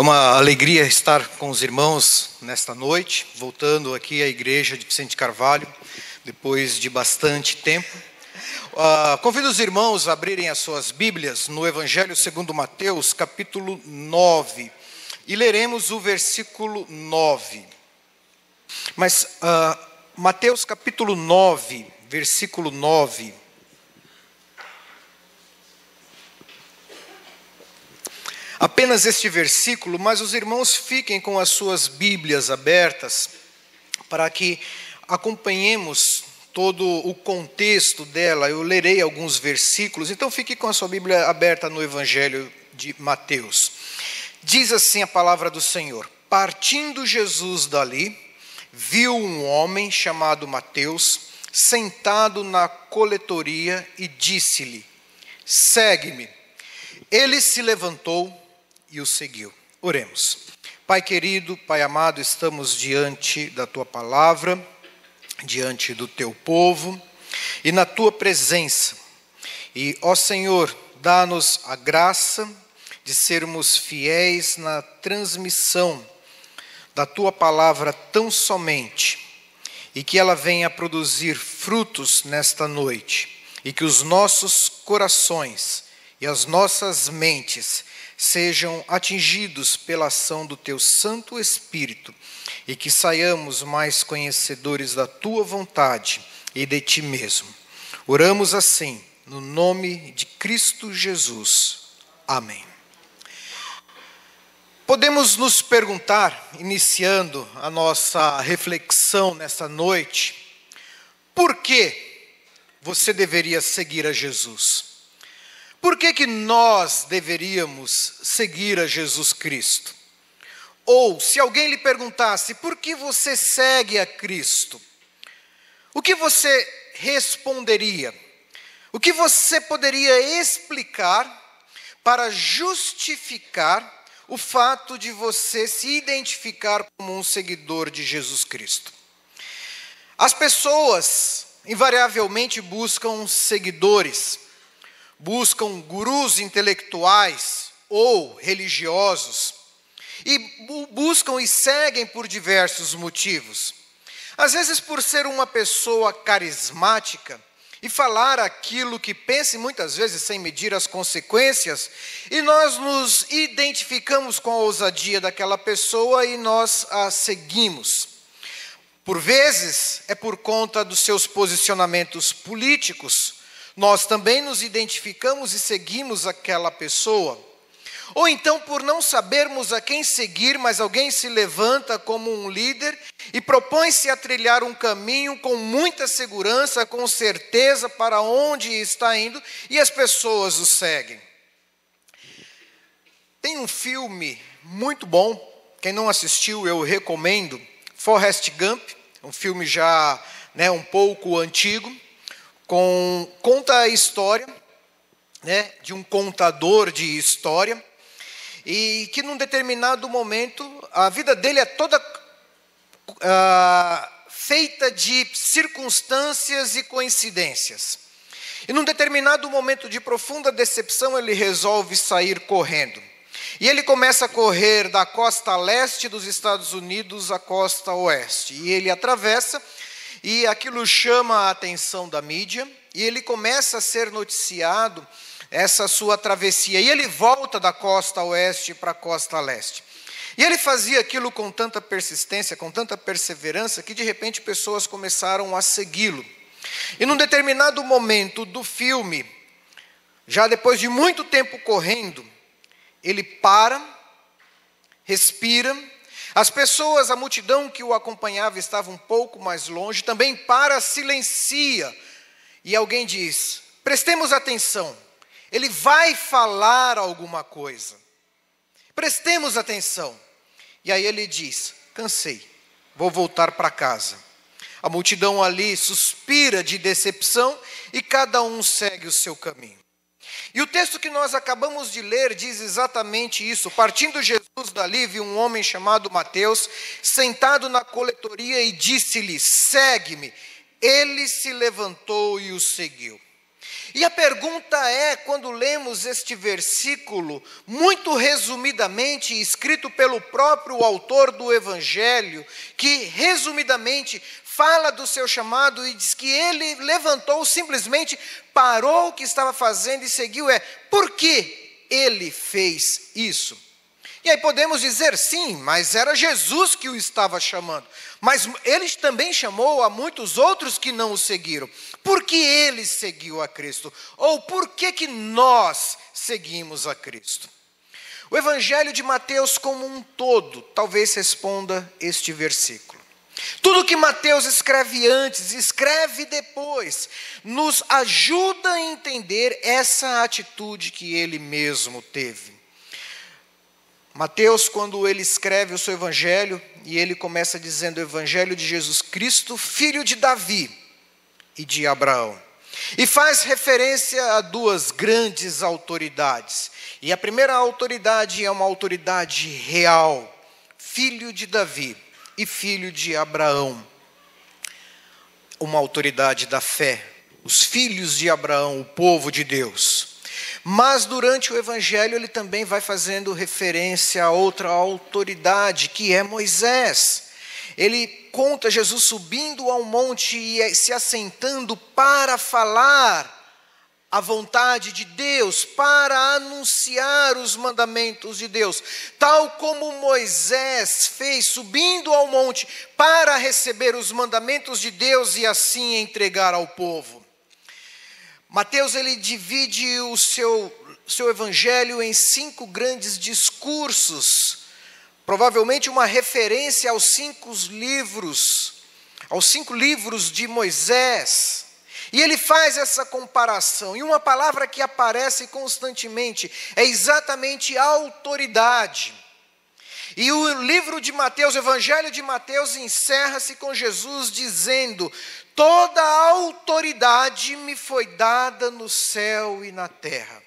É uma alegria estar com os irmãos nesta noite, voltando aqui à igreja de Vicente Carvalho, depois de bastante tempo. Uh, convido os irmãos a abrirem as suas Bíblias no Evangelho segundo Mateus, capítulo 9, e leremos o versículo 9. Mas uh, Mateus capítulo 9, versículo 9 apenas este versículo, mas os irmãos fiquem com as suas Bíblias abertas para que acompanhemos todo o contexto dela. Eu lerei alguns versículos, então fique com a sua Bíblia aberta no Evangelho de Mateus. Diz assim a palavra do Senhor: Partindo Jesus dali, viu um homem chamado Mateus sentado na coletoria e disse-lhe: Segue-me. Ele se levantou e o seguiu. Oremos. Pai querido, Pai amado, estamos diante da tua palavra, diante do teu povo e na tua presença. E, ó Senhor, dá-nos a graça de sermos fiéis na transmissão da tua palavra tão somente e que ela venha produzir frutos nesta noite e que os nossos corações e as nossas mentes sejam atingidos pela ação do teu Santo Espírito e que saiamos mais conhecedores da tua vontade e de ti mesmo. Oramos assim, no nome de Cristo Jesus. Amém. Podemos nos perguntar, iniciando a nossa reflexão nesta noite, por que você deveria seguir a Jesus? Por que, que nós deveríamos seguir a Jesus Cristo? Ou, se alguém lhe perguntasse, por que você segue a Cristo? O que você responderia? O que você poderia explicar para justificar o fato de você se identificar como um seguidor de Jesus Cristo? As pessoas invariavelmente buscam seguidores buscam gurus intelectuais ou religiosos e buscam e seguem por diversos motivos. Às vezes, por ser uma pessoa carismática e falar aquilo que pensa, e muitas vezes sem medir as consequências, e nós nos identificamos com a ousadia daquela pessoa e nós a seguimos. Por vezes, é por conta dos seus posicionamentos políticos nós também nos identificamos e seguimos aquela pessoa. Ou então, por não sabermos a quem seguir, mas alguém se levanta como um líder e propõe-se a trilhar um caminho com muita segurança, com certeza para onde está indo, e as pessoas o seguem. Tem um filme muito bom, quem não assistiu eu recomendo, Forrest Gump, um filme já né, um pouco antigo com, conta a história né, de um contador de história, e que num determinado momento a vida dele é toda uh, feita de circunstâncias e coincidências. E num determinado momento de profunda decepção, ele resolve sair correndo. E ele começa a correr da costa leste dos Estados Unidos à costa oeste. E ele atravessa e aquilo chama a atenção da mídia, e ele começa a ser noticiado essa sua travessia. E ele volta da costa oeste para a costa leste. E ele fazia aquilo com tanta persistência, com tanta perseverança, que de repente pessoas começaram a segui-lo. E num determinado momento do filme, já depois de muito tempo correndo, ele para, respira as pessoas, a multidão que o acompanhava estava um pouco mais longe, também para, silencia. E alguém diz: prestemos atenção, ele vai falar alguma coisa. Prestemos atenção. E aí ele diz: cansei, vou voltar para casa. A multidão ali suspira de decepção e cada um segue o seu caminho. E o texto que nós acabamos de ler diz exatamente isso. Partindo Jesus dali, viu um homem chamado Mateus, sentado na coletoria e disse-lhe: Segue-me. Ele se levantou e o seguiu. E a pergunta é, quando lemos este versículo, muito resumidamente, escrito pelo próprio autor do Evangelho, que resumidamente fala do seu chamado e diz que ele levantou, simplesmente parou o que estava fazendo e seguiu, é por que ele fez isso? E aí podemos dizer, sim, mas era Jesus que o estava chamando. Mas ele também chamou a muitos outros que não o seguiram. Por que ele seguiu a Cristo? Ou por que, que nós seguimos a Cristo? O Evangelho de Mateus, como um todo, talvez responda este versículo. Tudo que Mateus escreve antes, escreve depois, nos ajuda a entender essa atitude que ele mesmo teve. Mateus, quando ele escreve o seu evangelho, e ele começa dizendo o evangelho de Jesus Cristo, filho de Davi e de Abraão. E faz referência a duas grandes autoridades. E a primeira autoridade é uma autoridade real, filho de Davi e filho de Abraão. Uma autoridade da fé, os filhos de Abraão, o povo de Deus. Mas durante o evangelho ele também vai fazendo referência a outra autoridade, que é Moisés. Ele conta Jesus subindo ao monte e se assentando para falar a vontade de Deus, para anunciar os mandamentos de Deus, tal como Moisés fez, subindo ao monte para receber os mandamentos de Deus e assim entregar ao povo. Mateus ele divide o seu, seu evangelho em cinco grandes discursos, provavelmente uma referência aos cinco livros, aos cinco livros de Moisés. E ele faz essa comparação, e uma palavra que aparece constantemente é exatamente autoridade. E o livro de Mateus, o Evangelho de Mateus, encerra-se com Jesus dizendo: Toda a autoridade me foi dada no céu e na terra.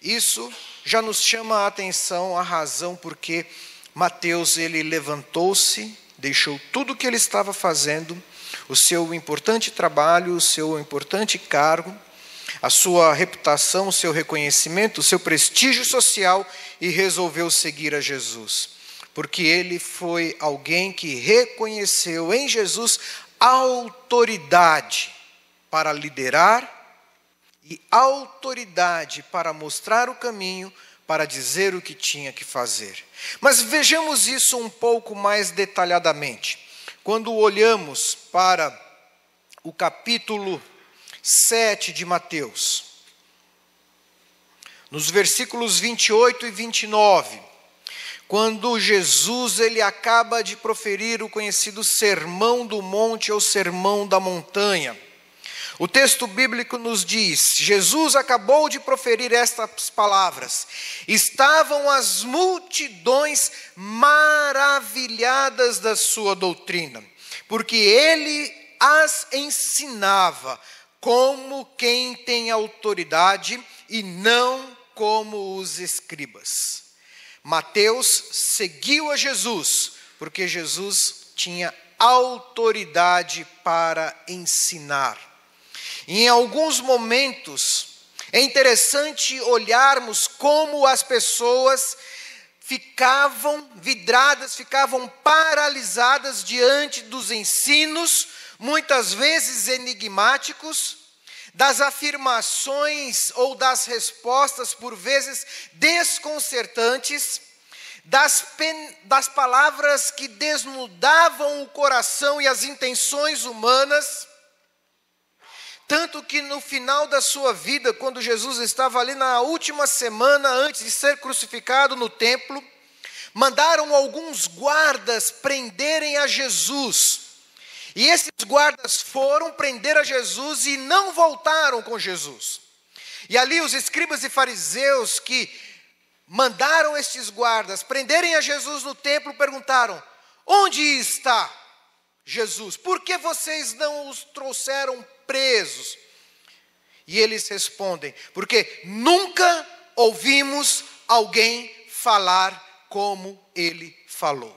Isso já nos chama a atenção a razão porque Mateus ele levantou-se, deixou tudo o que ele estava fazendo, o seu importante trabalho, o seu importante cargo, a sua reputação, o seu reconhecimento, o seu prestígio social e resolveu seguir a Jesus. Porque ele foi alguém que reconheceu em Jesus autoridade para liderar e autoridade para mostrar o caminho, para dizer o que tinha que fazer. Mas vejamos isso um pouco mais detalhadamente. Quando olhamos para o capítulo 7 de Mateus, nos versículos 28 e 29, quando Jesus ele acaba de proferir o conhecido sermão do monte ou sermão da montanha. O texto bíblico nos diz: Jesus acabou de proferir estas palavras. Estavam as multidões maravilhadas da sua doutrina, porque ele as ensinava como quem tem autoridade e não como os escribas. Mateus seguiu a Jesus, porque Jesus tinha autoridade para ensinar. E em alguns momentos, é interessante olharmos como as pessoas ficavam vidradas, ficavam paralisadas diante dos ensinos muitas vezes enigmáticos, das afirmações ou das respostas, por vezes desconcertantes, das, das palavras que desnudavam o coração e as intenções humanas. Tanto que no final da sua vida, quando Jesus estava ali na última semana antes de ser crucificado no templo, mandaram alguns guardas prenderem a Jesus e esses guardas foram prender a Jesus e não voltaram com Jesus. E ali os escribas e fariseus que mandaram estes guardas prenderem a Jesus no templo perguntaram: Onde está Jesus? Por que vocês não os trouxeram presos? E eles respondem: Porque nunca ouvimos alguém falar como ele falou.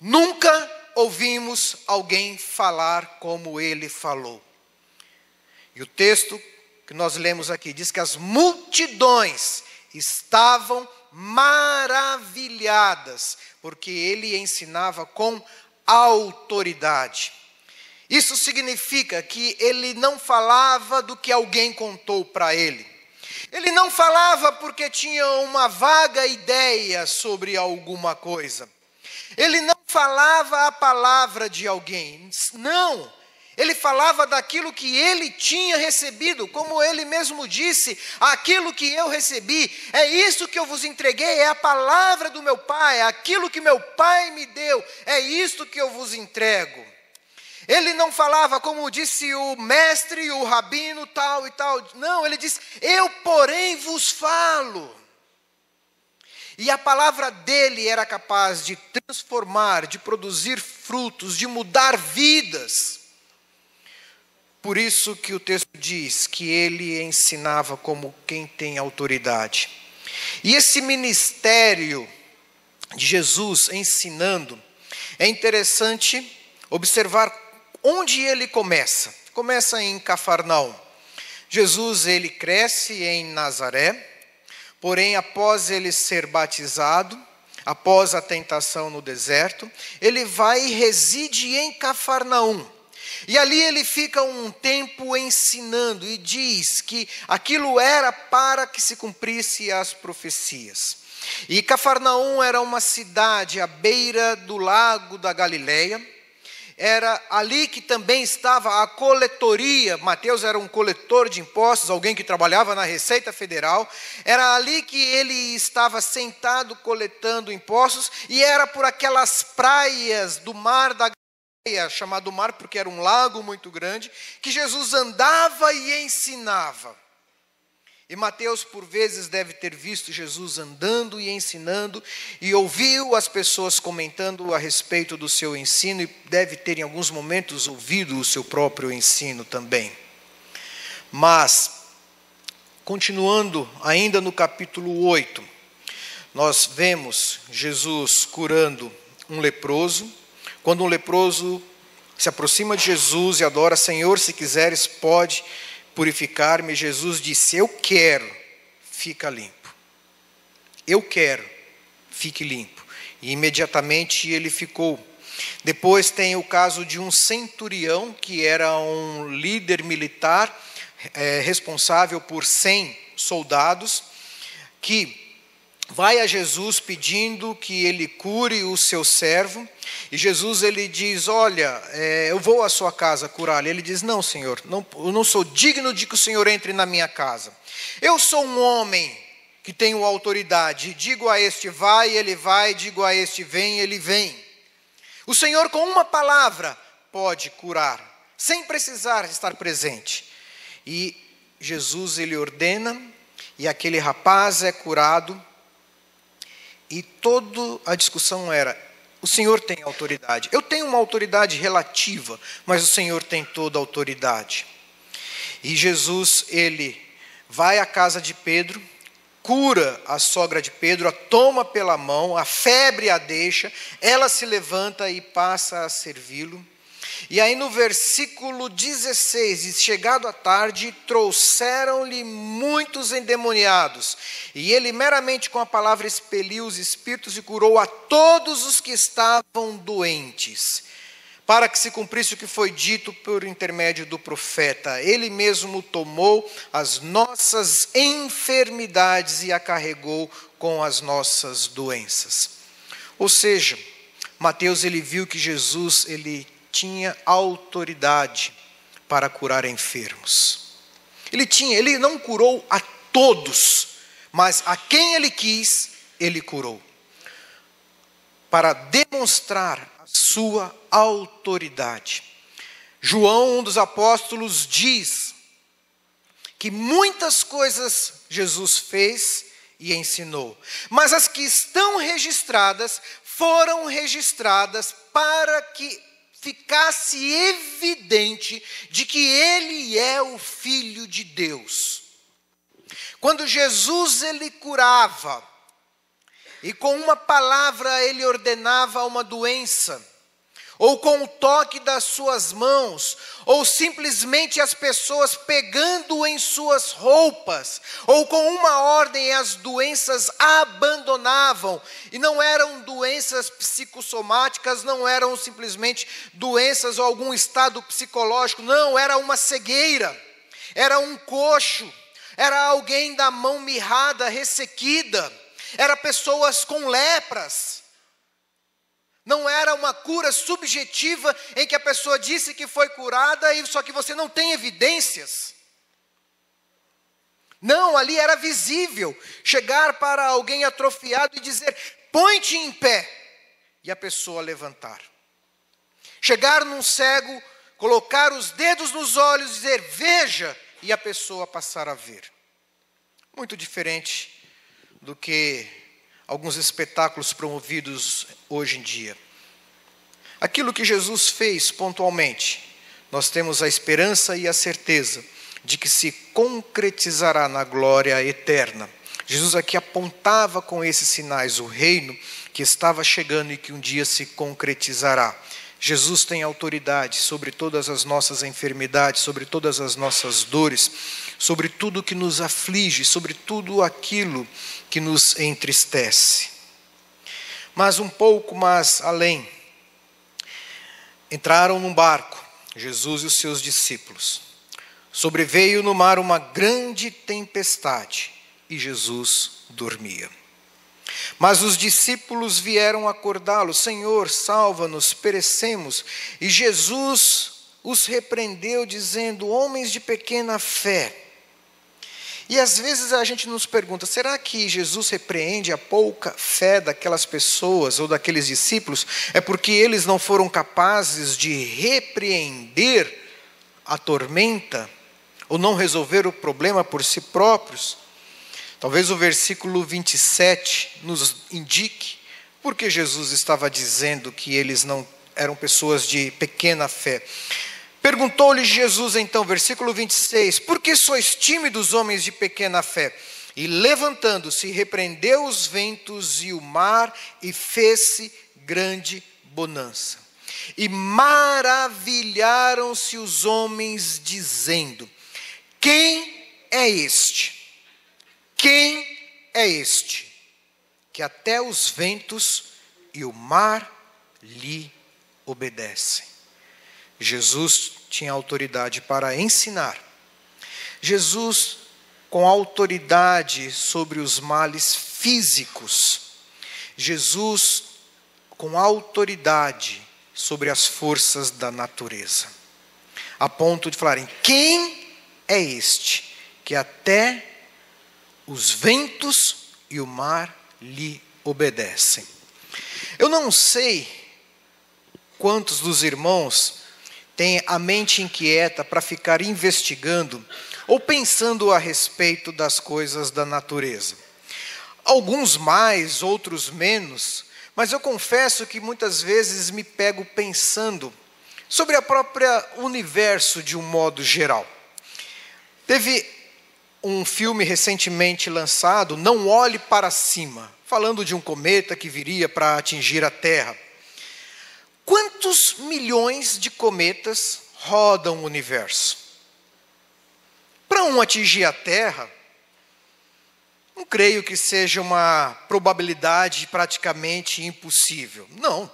Nunca ouvimos alguém falar como ele falou. E o texto que nós lemos aqui diz que as multidões estavam maravilhadas, porque ele ensinava com autoridade. Isso significa que ele não falava do que alguém contou para ele. Ele não falava porque tinha uma vaga ideia sobre alguma coisa. Ele não falava a palavra de alguém. Não. Ele falava daquilo que ele tinha recebido, como ele mesmo disse: aquilo que eu recebi, é isso que eu vos entreguei, é a palavra do meu Pai, é aquilo que meu Pai me deu, é isto que eu vos entrego. Ele não falava como disse o mestre, o rabino, tal e tal. Não, ele disse: Eu, porém, vos falo. E a palavra dele era capaz de transformar, de produzir frutos, de mudar vidas. Por isso que o texto diz que ele ensinava como quem tem autoridade. E esse ministério de Jesus ensinando, é interessante observar Onde ele começa? Começa em Cafarnaum. Jesus ele cresce em Nazaré, porém após ele ser batizado, após a tentação no deserto, ele vai e reside em Cafarnaum. E ali ele fica um tempo ensinando e diz que aquilo era para que se cumprisse as profecias. E Cafarnaum era uma cidade à beira do lago da Galileia, era ali que também estava a coletoria. Mateus era um coletor de impostos, alguém que trabalhava na Receita Federal. Era ali que ele estava sentado coletando impostos, e era por aquelas praias do mar da Galileia, chamado mar porque era um lago muito grande, que Jesus andava e ensinava. E Mateus, por vezes, deve ter visto Jesus andando e ensinando, e ouviu as pessoas comentando a respeito do seu ensino, e deve ter, em alguns momentos, ouvido o seu próprio ensino também. Mas, continuando ainda no capítulo 8, nós vemos Jesus curando um leproso. Quando um leproso se aproxima de Jesus e adora, Senhor, se quiseres, pode purificar-me, Jesus disse: Eu quero, fica limpo. Eu quero, fique limpo. E imediatamente ele ficou. Depois tem o caso de um centurião, que era um líder militar é, responsável por 100 soldados, que vai a Jesus pedindo que ele cure o seu servo, e Jesus ele diz: Olha, é, eu vou à sua casa curá-lo. Ele diz: Não, Senhor, não, eu não sou digno de que o Senhor entre na minha casa. Eu sou um homem que tenho autoridade. Digo a este vai, ele vai, digo a este vem, ele vem. O Senhor, com uma palavra, pode curar, sem precisar estar presente. E Jesus ele ordena, e aquele rapaz é curado e toda a discussão era: o Senhor tem autoridade. Eu tenho uma autoridade relativa, mas o Senhor tem toda a autoridade. E Jesus, ele vai à casa de Pedro, cura a sogra de Pedro, a toma pela mão, a febre a deixa, ela se levanta e passa a servi-lo. E aí no versículo 16, diz: Chegado à tarde, trouxeram-lhe muitos endemoniados, e ele meramente com a palavra expeliu os espíritos e curou a todos os que estavam doentes, para que se cumprisse o que foi dito por intermédio do profeta. Ele mesmo tomou as nossas enfermidades e a carregou com as nossas doenças. Ou seja, Mateus ele viu que Jesus ele tinha autoridade para curar enfermos. Ele tinha, ele não curou a todos, mas a quem ele quis, ele curou. Para demonstrar a sua autoridade. João, um dos apóstolos, diz que muitas coisas Jesus fez e ensinou, mas as que estão registradas foram registradas para que ficasse evidente de que ele é o filho de Deus. Quando Jesus ele curava e com uma palavra ele ordenava uma doença, ou com o toque das suas mãos, ou simplesmente as pessoas pegando em suas roupas, ou com uma ordem as doenças abandonavam, e não eram doenças psicossomáticas, não eram simplesmente doenças ou algum estado psicológico, não, era uma cegueira, era um coxo, era alguém da mão mirrada, ressequida, era pessoas com lepras não era uma cura subjetiva em que a pessoa disse que foi curada e só que você não tem evidências. Não, ali era visível chegar para alguém atrofiado e dizer: "Põe-te em pé", e a pessoa levantar. Chegar num cego, colocar os dedos nos olhos e dizer: "Veja", e a pessoa passar a ver. Muito diferente do que alguns espetáculos promovidos hoje em dia. Aquilo que Jesus fez pontualmente, nós temos a esperança e a certeza de que se concretizará na glória eterna. Jesus aqui apontava com esses sinais o reino que estava chegando e que um dia se concretizará. Jesus tem autoridade sobre todas as nossas enfermidades, sobre todas as nossas dores, sobre tudo que nos aflige, sobre tudo aquilo que nos entristece. Mas um pouco mais além, entraram num barco, Jesus e os seus discípulos. Sobreveio no mar uma grande tempestade e Jesus dormia. Mas os discípulos vieram acordá-lo: Senhor, salva-nos, perecemos. E Jesus os repreendeu, dizendo: Homens de pequena fé. E às vezes a gente nos pergunta: será que Jesus repreende a pouca fé daquelas pessoas ou daqueles discípulos? É porque eles não foram capazes de repreender a tormenta ou não resolver o problema por si próprios? Talvez o versículo 27 nos indique porque Jesus estava dizendo que eles não eram pessoas de pequena fé. Perguntou-lhe Jesus então, versículo 26, por que sois tímidos, homens de pequena fé? E levantando-se, repreendeu os ventos e o mar, e fez-se grande bonança. E maravilharam-se os homens, dizendo: Quem é este? Quem é este que até os ventos e o mar lhe obedecem? Jesus tinha autoridade para ensinar. Jesus, com autoridade sobre os males físicos. Jesus, com autoridade sobre as forças da natureza. A ponto de falarem: quem é este que até os ventos e o mar lhe obedecem. Eu não sei quantos dos irmãos têm a mente inquieta para ficar investigando ou pensando a respeito das coisas da natureza. Alguns mais, outros menos, mas eu confesso que muitas vezes me pego pensando sobre a própria universo de um modo geral. Teve um filme recentemente lançado, Não Olhe para Cima, falando de um cometa que viria para atingir a Terra. Quantos milhões de cometas rodam o universo? Para um atingir a Terra, não creio que seja uma probabilidade praticamente impossível. Não.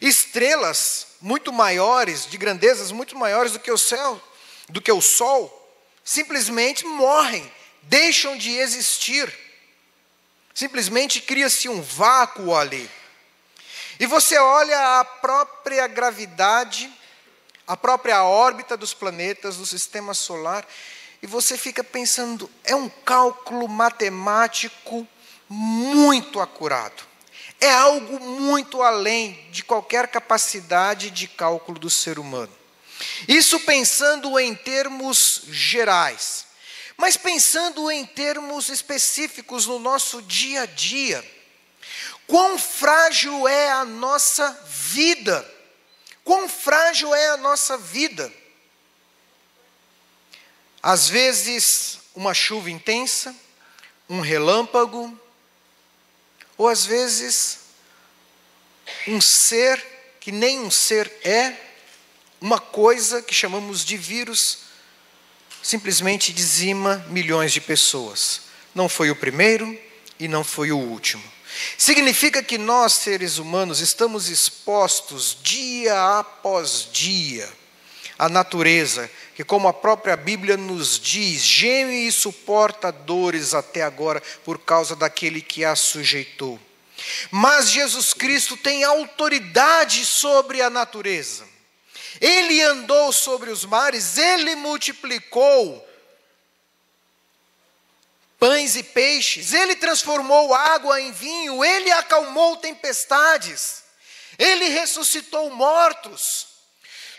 Estrelas muito maiores, de grandezas muito maiores do que o céu, do que o Sol, simplesmente morrem, deixam de existir. Simplesmente cria-se um vácuo ali. E você olha a própria gravidade, a própria órbita dos planetas do sistema solar, e você fica pensando, é um cálculo matemático muito acurado. É algo muito além de qualquer capacidade de cálculo do ser humano. Isso pensando em termos gerais. Mas pensando em termos específicos no nosso dia a dia, quão frágil é a nossa vida? Quão frágil é a nossa vida? Às vezes, uma chuva intensa, um relâmpago, ou às vezes, um ser que nenhum ser é, uma coisa que chamamos de vírus simplesmente dizima milhões de pessoas. Não foi o primeiro e não foi o último. Significa que nós, seres humanos, estamos expostos dia após dia à natureza, que, como a própria Bíblia nos diz, geme e suporta dores até agora por causa daquele que a sujeitou. Mas Jesus Cristo tem autoridade sobre a natureza. Ele andou sobre os mares, ele multiplicou pães e peixes, ele transformou água em vinho, ele acalmou tempestades, ele ressuscitou mortos.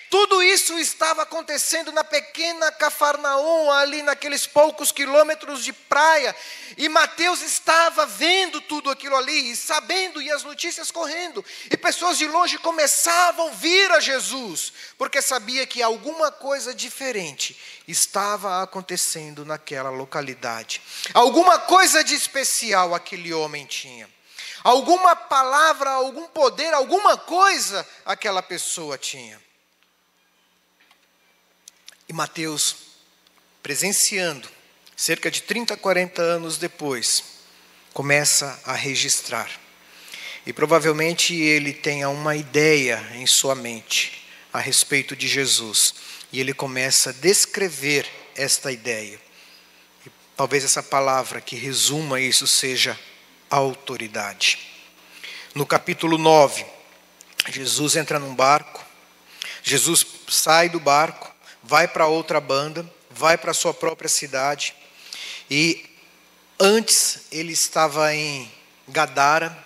Tudo isso estava acontecendo na pequena Cafarnaum, ali naqueles poucos quilômetros de praia, e Mateus estava vendo tudo aquilo ali, e sabendo, e as notícias correndo, e pessoas de longe começavam a vir a Jesus, porque sabia que alguma coisa diferente estava acontecendo naquela localidade, alguma coisa de especial aquele homem tinha, alguma palavra, algum poder, alguma coisa aquela pessoa tinha. E Mateus, presenciando, cerca de 30, 40 anos depois, começa a registrar. E provavelmente ele tenha uma ideia em sua mente a respeito de Jesus. E ele começa a descrever esta ideia. E talvez essa palavra que resuma isso seja autoridade. No capítulo 9, Jesus entra num barco, Jesus sai do barco, vai para outra banda, vai para sua própria cidade. E antes ele estava em Gadara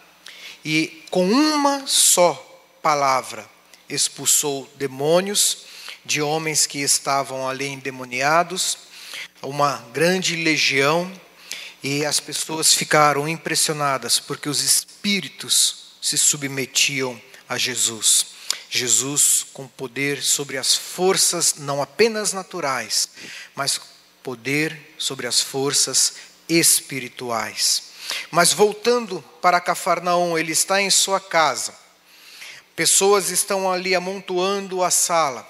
e com uma só palavra expulsou demônios de homens que estavam ali endemoniados, uma grande legião, e as pessoas ficaram impressionadas porque os espíritos se submetiam a Jesus. Jesus com poder sobre as forças não apenas naturais, mas poder sobre as forças espirituais. Mas voltando para Cafarnaum, ele está em sua casa. Pessoas estão ali amontoando a sala.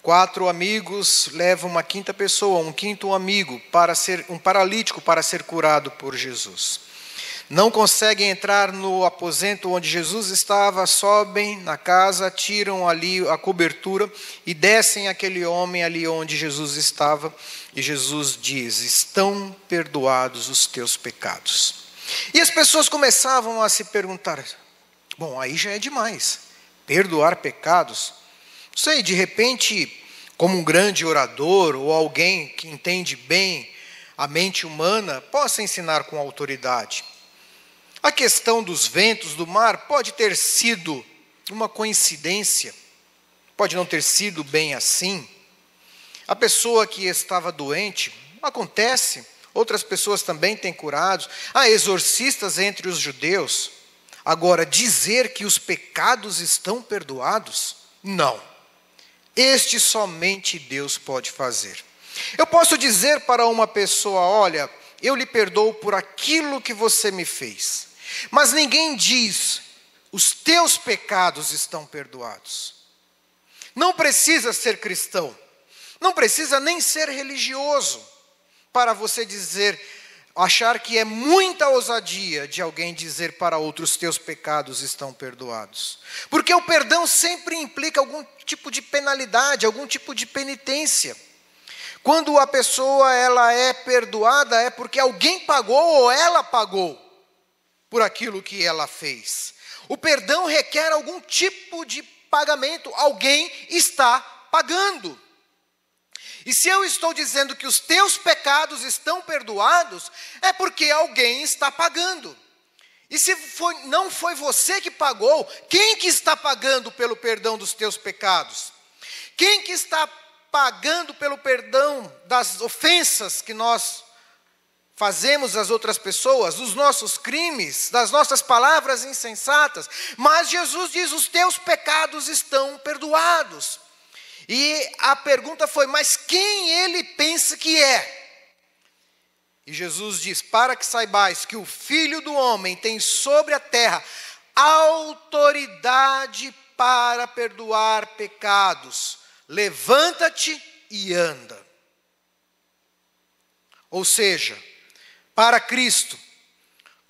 Quatro amigos levam uma quinta pessoa, um quinto amigo para ser um paralítico para ser curado por Jesus não conseguem entrar no aposento onde Jesus estava, sobem na casa, tiram ali a cobertura e descem aquele homem ali onde Jesus estava. E Jesus diz: Estão perdoados os teus pecados. E as pessoas começavam a se perguntar: Bom, aí já é demais. Perdoar pecados? Não sei, de repente, como um grande orador ou alguém que entende bem a mente humana, possa ensinar com autoridade. A questão dos ventos do mar pode ter sido uma coincidência, pode não ter sido bem assim. A pessoa que estava doente, acontece, outras pessoas também têm curados. Há exorcistas entre os judeus. Agora, dizer que os pecados estão perdoados? Não. Este somente Deus pode fazer. Eu posso dizer para uma pessoa: olha, eu lhe perdoo por aquilo que você me fez. Mas ninguém diz: os teus pecados estão perdoados. Não precisa ser cristão, não precisa nem ser religioso para você dizer, achar que é muita ousadia de alguém dizer para outros: teus pecados estão perdoados. Porque o perdão sempre implica algum tipo de penalidade, algum tipo de penitência. Quando a pessoa ela é perdoada é porque alguém pagou ou ela pagou por aquilo que ela fez. O perdão requer algum tipo de pagamento, alguém está pagando. E se eu estou dizendo que os teus pecados estão perdoados, é porque alguém está pagando. E se foi, não foi você que pagou, quem que está pagando pelo perdão dos teus pecados? Quem que está pagando pelo perdão das ofensas que nós fazemos às outras pessoas, dos nossos crimes, das nossas palavras insensatas, mas Jesus diz: os teus pecados estão perdoados. E a pergunta foi: mas quem ele pensa que é? E Jesus diz: para que saibais que o Filho do Homem tem sobre a terra autoridade para perdoar pecados. Levanta-te e anda. Ou seja, para Cristo,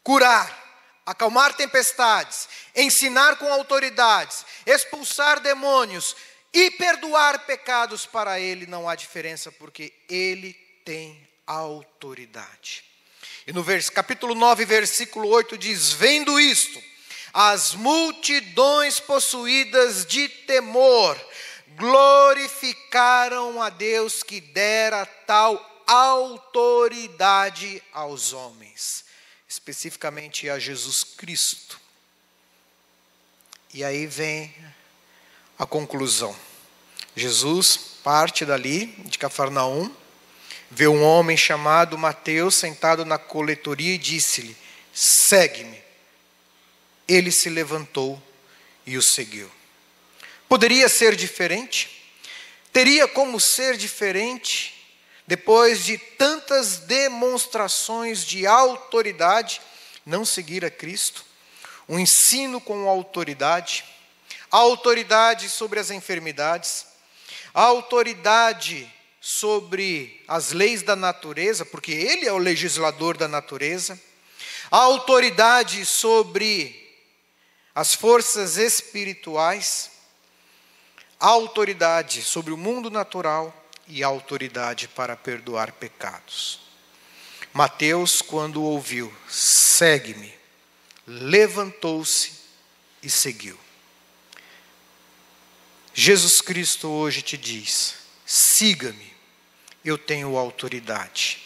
curar, acalmar tempestades, ensinar com autoridades, expulsar demônios e perdoar pecados para Ele não há diferença, porque Ele tem autoridade. E no capítulo 9, versículo 8 diz: Vendo isto, as multidões possuídas de temor glorificaram a Deus que dera tal autoridade aos homens, especificamente a Jesus Cristo. E aí vem a conclusão. Jesus parte dali, de Cafarnaum, vê um homem chamado Mateus sentado na coletoria e disse-lhe: Segue-me. Ele se levantou e o seguiu. Poderia ser diferente? Teria como ser diferente depois de tantas demonstrações de autoridade, não seguir a Cristo? Um ensino com autoridade, autoridade sobre as enfermidades, autoridade sobre as leis da natureza, porque ele é o legislador da natureza, autoridade sobre as forças espirituais, autoridade sobre o mundo natural e autoridade para perdoar pecados. Mateus, quando ouviu, segue-me, levantou-se e seguiu. Jesus Cristo hoje te diz: siga-me, eu tenho autoridade.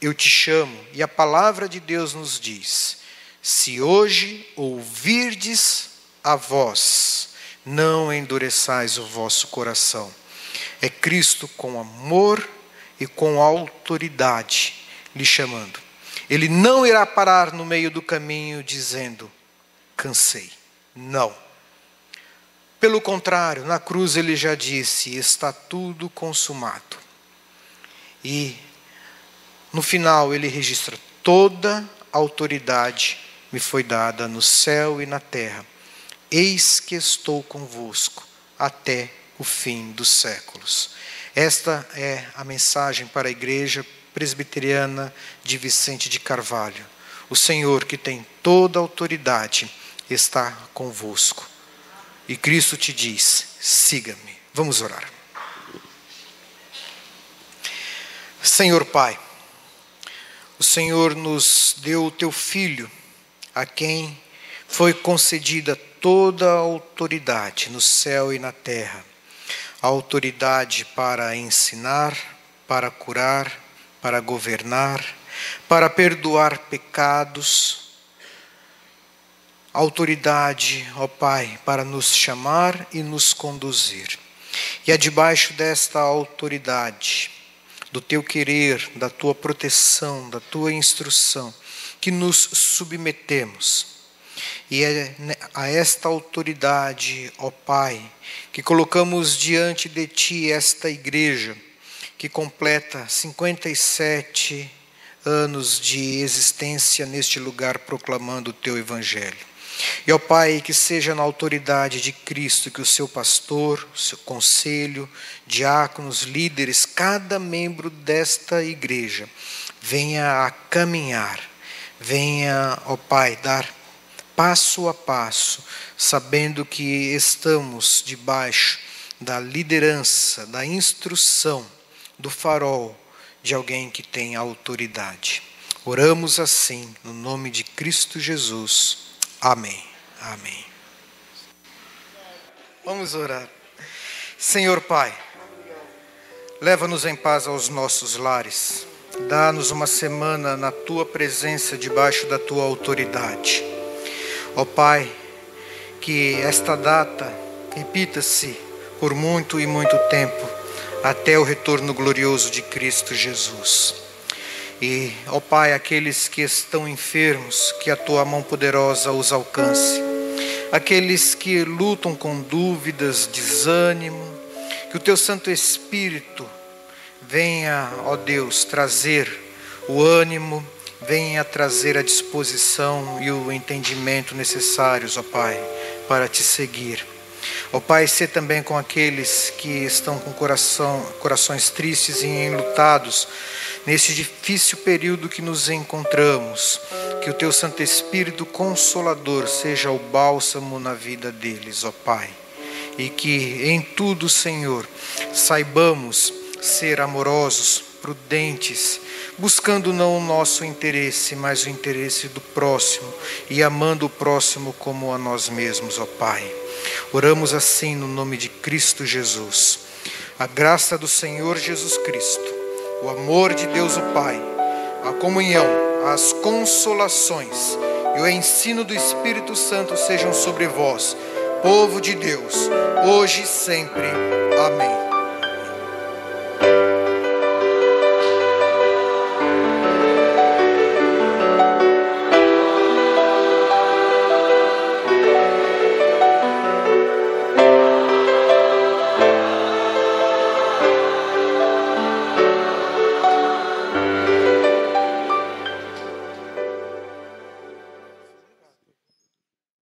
Eu te chamo, e a palavra de Deus nos diz: se hoje ouvirdes a voz, não endureçais o vosso coração. É Cristo com amor e com autoridade lhe chamando. Ele não irá parar no meio do caminho dizendo: cansei. Não. Pelo contrário, na cruz ele já disse: está tudo consumado. E no final ele registra: toda autoridade me foi dada no céu e na terra. Eis que estou convosco até o fim dos séculos. Esta é a mensagem para a igreja presbiteriana de Vicente de Carvalho. O Senhor, que tem toda a autoridade, está convosco. E Cristo te diz: siga-me. Vamos orar. Senhor Pai, o Senhor nos deu o teu filho, a quem foi concedida toda a autoridade no céu e na terra autoridade para ensinar, para curar, para governar, para perdoar pecados, autoridade, ó Pai, para nos chamar e nos conduzir. E é debaixo desta autoridade do teu querer, da tua proteção, da tua instrução, que nos submetemos. E é a esta autoridade, ó Pai, que colocamos diante de Ti esta igreja, que completa 57 anos de existência neste lugar proclamando o Teu Evangelho. E, ó Pai, que seja na autoridade de Cristo que o seu pastor, o seu conselho, diáconos, líderes, cada membro desta igreja venha a caminhar, venha, ó Pai, dar passo a passo, sabendo que estamos debaixo da liderança, da instrução, do farol de alguém que tem autoridade. Oramos assim, no nome de Cristo Jesus. Amém. Amém. Vamos orar. Senhor Pai, leva-nos em paz aos nossos lares. Dá-nos uma semana na tua presença, debaixo da tua autoridade. Ó Pai, que esta data repita-se por muito e muito tempo, até o retorno glorioso de Cristo Jesus. E, ó Pai, aqueles que estão enfermos, que a tua mão poderosa os alcance. Aqueles que lutam com dúvidas, desânimo, que o teu Santo Espírito venha, ó Deus, trazer o ânimo, venha trazer a disposição e o entendimento necessários, ó Pai, para te seguir. Ó Pai, ser também com aqueles que estão com coração, corações tristes e enlutados nesse difícil período que nos encontramos. Que o Teu Santo Espírito Consolador seja o bálsamo na vida deles, ó Pai. E que em tudo, Senhor, saibamos ser amorosos, prudentes, buscando não o nosso interesse, mas o interesse do próximo e amando o próximo como a nós mesmos, ó Pai. Oramos assim no nome de Cristo Jesus. A graça do Senhor Jesus Cristo, o amor de Deus o Pai, a comunhão, as consolações e o ensino do Espírito Santo sejam sobre vós, povo de Deus, hoje e sempre. Amém.